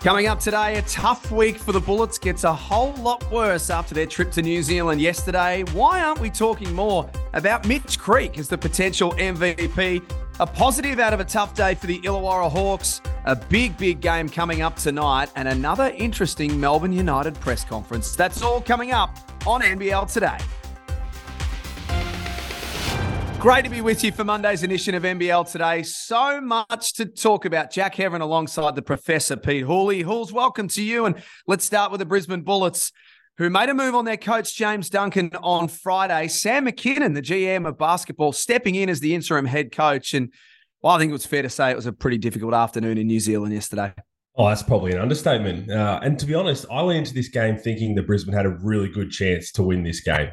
Coming up today, a tough week for the Bullets gets a whole lot worse after their trip to New Zealand yesterday. Why aren't we talking more about Mitch Creek as the potential MVP? A positive out of a tough day for the Illawarra Hawks, a big, big game coming up tonight, and another interesting Melbourne United press conference. That's all coming up on NBL today. Great to be with you for Monday's edition of NBL today. So much to talk about. Jack Heron alongside the Professor Pete Hawley. Hools, welcome to you. And let's start with the Brisbane Bullets, who made a move on their coach, James Duncan, on Friday. Sam McKinnon, the GM of basketball, stepping in as the interim head coach. And well, I think it was fair to say it was a pretty difficult afternoon in New Zealand yesterday. Oh, that's probably an understatement. Uh, and to be honest, I went into this game thinking that Brisbane had a really good chance to win this game.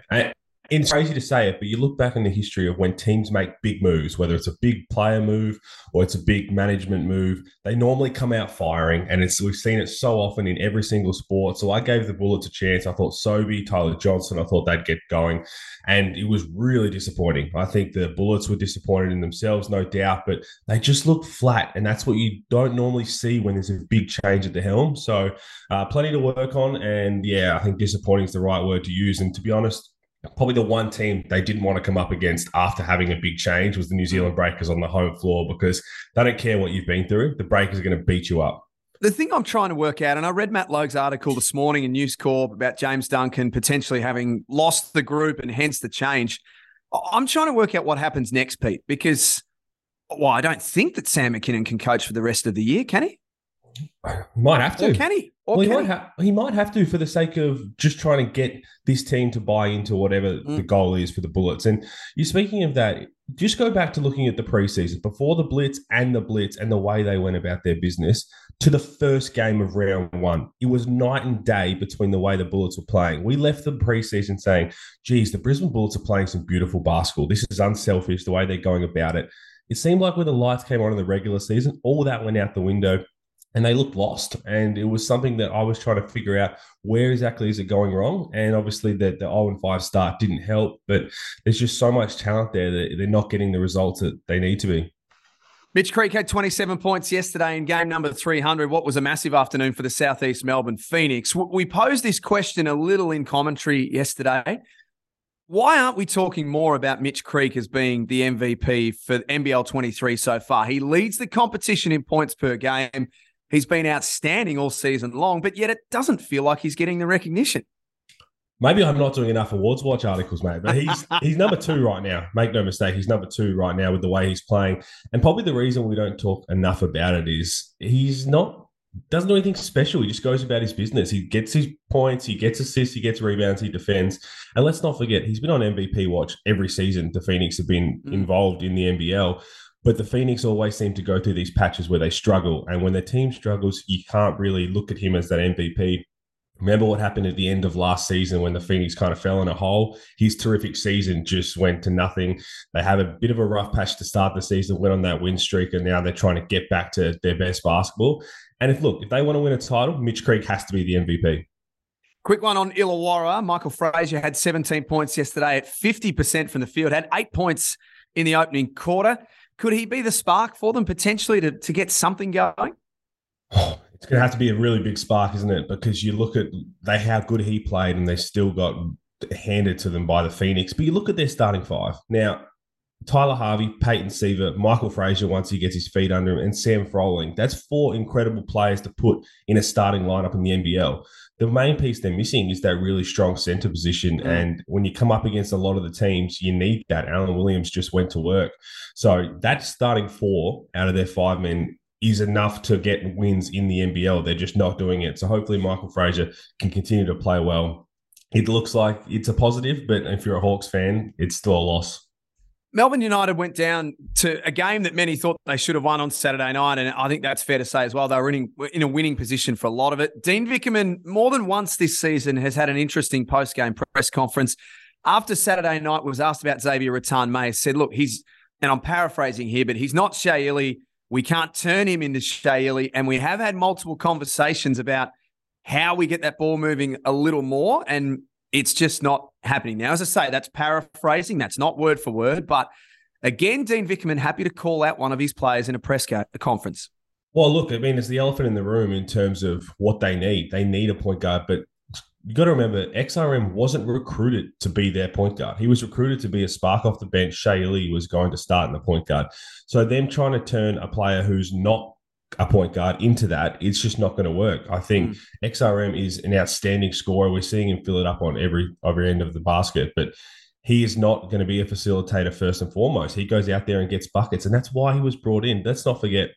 It's crazy to say it, but you look back in the history of when teams make big moves, whether it's a big player move or it's a big management move, they normally come out firing. And it's we've seen it so often in every single sport. So I gave the Bullets a chance. I thought Sobey, Tyler Johnson, I thought they'd get going. And it was really disappointing. I think the Bullets were disappointed in themselves, no doubt, but they just looked flat. And that's what you don't normally see when there's a big change at the helm. So uh, plenty to work on. And yeah, I think disappointing is the right word to use. And to be honest, probably the one team they didn't want to come up against after having a big change was the New Zealand Breakers on the home floor because they don't care what you've been through. The Breakers are going to beat you up. The thing I'm trying to work out, and I read Matt Logue's article this morning in News Corp about James Duncan potentially having lost the group and hence the change. I'm trying to work out what happens next, Pete, because well, I don't think that Sam McKinnon can coach for the rest of the year, can he? Might have to. Or can he? Or well, he can might, he? ha- he might have to for the sake of just trying to get this team to buy into whatever Mm. the goal is for the Bullets. And you're speaking of that, just go back to looking at the preseason before the Blitz and the Blitz and the way they went about their business to the first game of round one. It was night and day between the way the Bullets were playing. We left the preseason saying, geez, the Brisbane Bullets are playing some beautiful basketball. This is unselfish, the way they're going about it. It seemed like when the lights came on in the regular season, all that went out the window and they looked lost. And it was something that I was trying to figure out where exactly is it going wrong. And obviously, the, the 0 and 5 start didn't help, but there's just so much talent there that they're not getting the results that they need to be. Mitch Creek had 27 points yesterday in game number 300. What was a massive afternoon for the Southeast Melbourne Phoenix. We posed this question a little in commentary yesterday. Why aren't we talking more about Mitch Creek as being the MVP for NBL 23 so far? He leads the competition in points per game. He's been outstanding all season long, but yet it doesn't feel like he's getting the recognition. Maybe I'm not doing enough awards watch articles, mate, but he's he's number two right now. Make no mistake, he's number two right now with the way he's playing. And probably the reason we don't talk enough about it is he's not doesn't do anything special. He just goes about his business. He gets his points, he gets assists, he gets rebounds, he defends. And let's not forget, he's been on MVP watch every season. The Phoenix have been Mm. involved in the NBL. But the Phoenix always seem to go through these patches where they struggle. And when the team struggles, you can't really look at him as that MVP. Remember what happened at the end of last season when the Phoenix kind of fell in a hole? His terrific season just went to nothing. They have a bit of a rough patch to start the season, went on that win streak, and now they're trying to get back to their best basketball. And if look, if they want to win a title, Mitch Creek has to be the MVP. Quick one on Illawarra. Michael Frazier had 17 points yesterday at 50% from the field, had eight points in the opening quarter. Could he be the spark for them potentially to, to get something going? It's going to have to be a really big spark, isn't it? Because you look at they how good he played, and they still got handed to them by the Phoenix. But you look at their starting five now. Tyler Harvey, Peyton Siva, Michael Frazier once he gets his feet under him, and Sam Froling. That's four incredible players to put in a starting lineup in the NBL. The main piece they're missing is that really strong center position. Mm. And when you come up against a lot of the teams, you need that. Alan Williams just went to work. So that starting four out of their five men is enough to get wins in the NBL. They're just not doing it. So hopefully Michael Frazier can continue to play well. It looks like it's a positive, but if you're a Hawks fan, it's still a loss. Melbourne United went down to a game that many thought they should have won on Saturday night, and I think that's fair to say as well. They were in, in a winning position for a lot of it. Dean Vickerman, more than once this season, has had an interesting post-game press conference. After Saturday night was asked about Xavier Rathan-Mayes, said, look, he's, and I'm paraphrasing here, but he's not Shea Ili. We can't turn him into Shea Ili. And we have had multiple conversations about how we get that ball moving a little more. And it's just not happening. Now, as I say, that's paraphrasing. That's not word for word. But again, Dean Vickerman happy to call out one of his players in a press conference. Well, look, I mean, it's the elephant in the room in terms of what they need. They need a point guard, but you got to remember, XRM wasn't recruited to be their point guard. He was recruited to be a spark off the bench. Shea Ili was going to start in the point guard. So them trying to turn a player who's not a point guard into that, it's just not going to work. I think mm. XRM is an outstanding scorer. We're seeing him fill it up on every every end of the basket, but he is not going to be a facilitator first and foremost. He goes out there and gets buckets, and that's why he was brought in. Let's not forget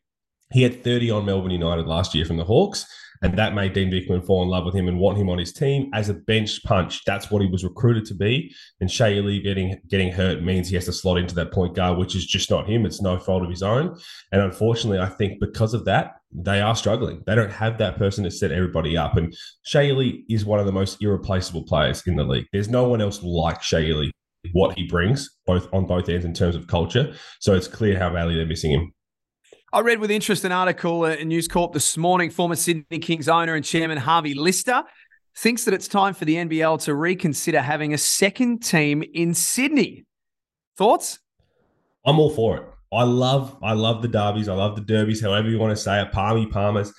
he had 30 on Melbourne United last year from the Hawks. And that made Dean Vickerman fall in love with him and want him on his team as a bench punch. That's what he was recruited to be. And Shea Ili getting getting hurt means he has to slot into that point guard, which is just not him. It's no fault of his own. And unfortunately, I think because of that, they are struggling. They don't have that person to set everybody up. And Shea Ili is one of the most irreplaceable players in the league. There's no one else like Shea Ili, what he brings, both on both ends in terms of culture. So it's clear how badly they're missing him. I read with interest an article in News Corp this morning. Former Sydney Kings owner and chairman Harvey Lister thinks that it's time for the NBL to reconsider having a second team in Sydney. Thoughts? I'm all for it. I love, I love the derbies. I love the derbies, however you want to say it, Palmy Palmers.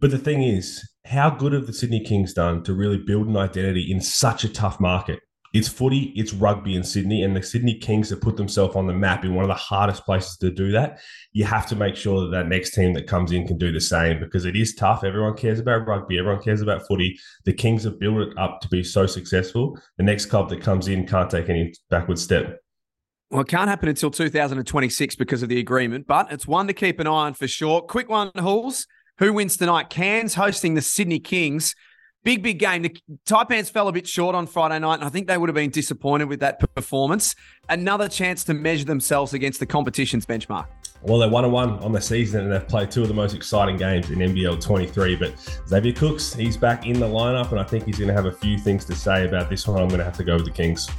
But the thing is, how good have the Sydney Kings done to really build an identity in such a tough market? It's footy, it's rugby in Sydney, and the Sydney Kings have put themselves on the map in one of the hardest places to do that. You have to make sure that that next team that comes in can do the same because it is tough. Everyone cares about rugby, everyone cares about footy. The Kings have built it up to be so successful. The next club that comes in can't take any backward step. Well, it can't happen until 2026 because of the agreement, but it's one to keep an eye on for sure. Quick one, Halls. Who wins tonight? Cairns hosting the Sydney Kings. Big, big game. The Taipans fell a bit short on Friday night, and I think they would have been disappointed with that performance. Another chance to measure themselves against the competition's benchmark. Well, they're one and one on the season, and they've played two of the most exciting games in NBL 23. But Xavier Cooks, he's back in the lineup, and I think he's going to have a few things to say about this one. I'm going to have to go with the Kings.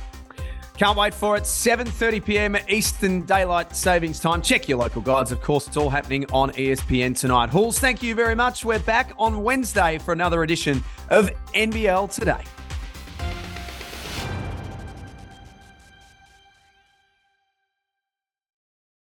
Can't wait for it. 7:30 p.m. Eastern Daylight Savings Time. Check your local guides. Of course, it's all happening on ESPN tonight. Halls, thank you very much. We're back on Wednesday for another edition of NBL Today.